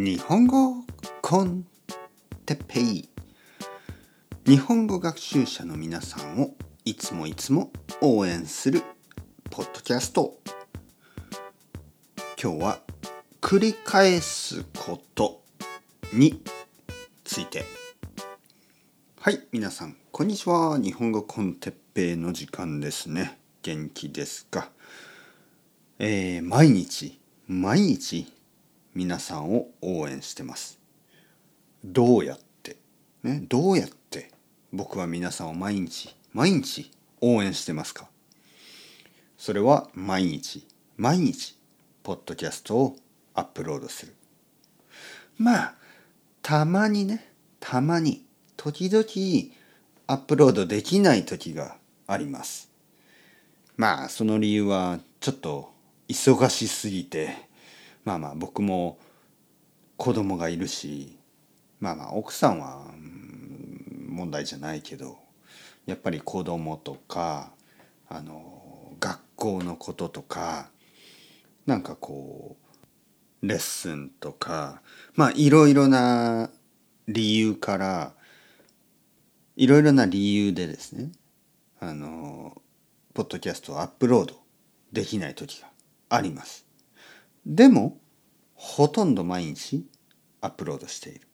日本語コンテペイ。日本語学習者の皆さんをいつもいつも応援するポッドキャスト。今日は繰り返すことについて。はい皆さんこんにちは。日本語コンテッペイの時間ですね。元気ですか？えー、毎日毎日皆さんを応援してます。どうやって、ね、どうやって？僕は皆さんを毎日毎日応援してますか？それは毎日毎日ポッドキャストをアップロードする。まあたまにねたまに時々アップロードできない時があります。まあその理由はちょっと忙しすぎてまあまあ僕も子供がいるしまあまあ奥さんは問題じゃないけどやっぱり子供とかあの学校のこととかなんかこうレッスンとかまあいろいろな理由からいろいろな理由でですねあのポッドキャストをアップロードできない時があります。でもほとんど毎日アップロードしている。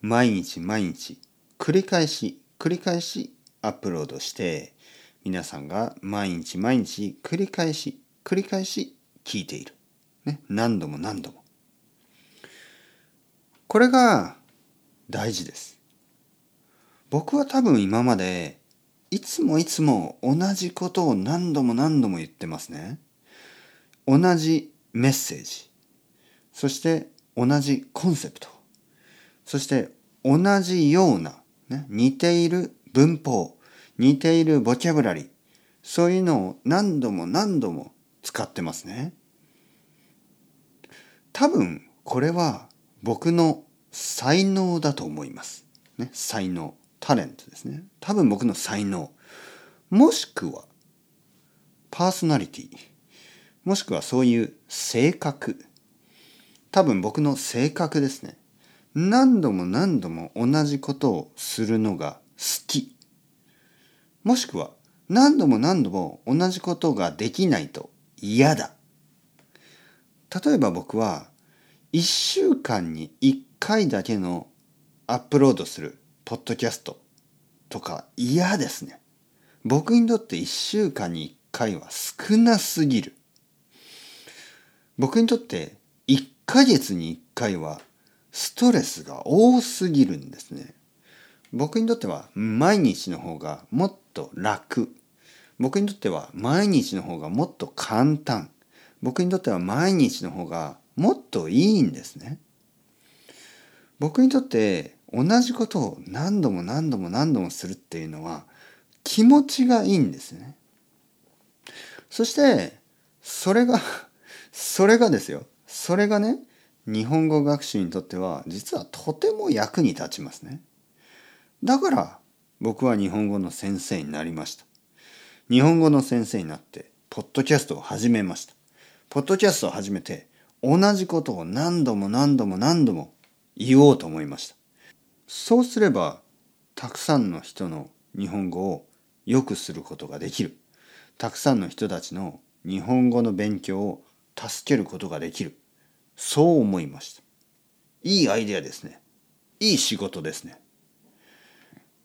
毎日毎日繰り返し繰り返しアップロードして皆さんが毎日毎日繰り返し繰り返し聞いている、ね、何度も何度も。これが大事です。僕は多分今までいつもいつも同じことを何度も何度も言ってますね。同じメッセージ。そして同じコンセプト。そして同じような、ね、似ている文法似ているボキャブラリーそういうのを何度も何度も使ってますね。多分これは僕の才能だと思います、ね、才能タレントですね。多分僕の才能。もしくはパーソナリティ。もしくはそういう性格。多分僕の性格ですね。何度も何度も同じことをするのが好き。もしくは何度も何度も同じことができないと嫌だ。例えば僕は1週間に1回だけのアップロードするポッドキャストとか嫌ですね。僕にとって1週間に1回は少なすぎる。僕にとって1ヶ月に1回はストレスが多すぎるんですね。僕にとっては毎日の方がもっと楽。僕にとっては毎日の方がもっと簡単。僕にとっては毎日の方がもっといいんですね。僕にとって同じことを何度も何度も何度もするっていうのは気持ちがいいんですね。そしてそれがそれがですよそれがね日本語学習にとっては実はとても役に立ちますね。だから僕は日本語の先生になりました。日本語の先生になってポッドキャストを始めました。ポッドキャストを始めて同じことを何度も何度も何度も言おうと思いました。そうすればたくさんの人の日本語を良くすることができる。たくさんの人たちの日本語の勉強を助けることができる。そう思いました。いいアイデアですね。いい仕事ですね。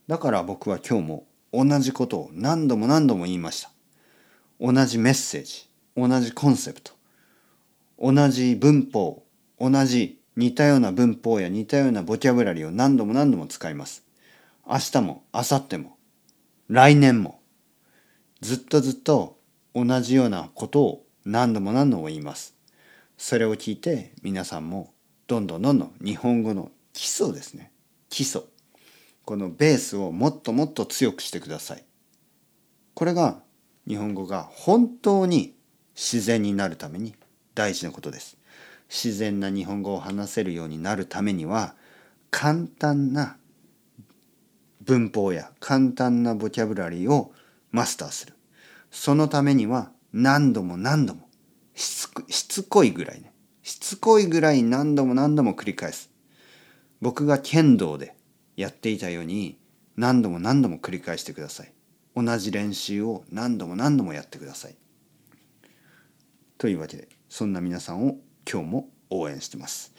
だから僕は今日も同じことを何度も何度も言いました。同じメッセージ同じコンセプト同じ文法同じ似たような文法や似たようなボキャブラリーを何度も何度も使います。明日も明後日も来年もずっとずっと同じようなことを何度も何度も言います。それを聞いて皆さんもどんどんどんどん日本語の基礎ですね。基礎。このベースをもっともっと強くしてください。これが日本語が本当に自然になるために大事なことです。自然な日本語を話せるようになるためには簡単な文法や簡単なボキャブラリーをマスターする。そのためには何度も何度もしつこいぐらいね。しつこいぐらい何度も何度も繰り返す。僕が剣道でやっていたように何度も何度も繰り返してください。同じ練習を何度も何度もやってください。というわけでそんな皆さんを今日も応援してます。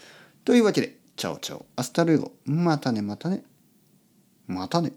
というわけでチャオチャオ。アスタルエゴ。またねまたね。またね。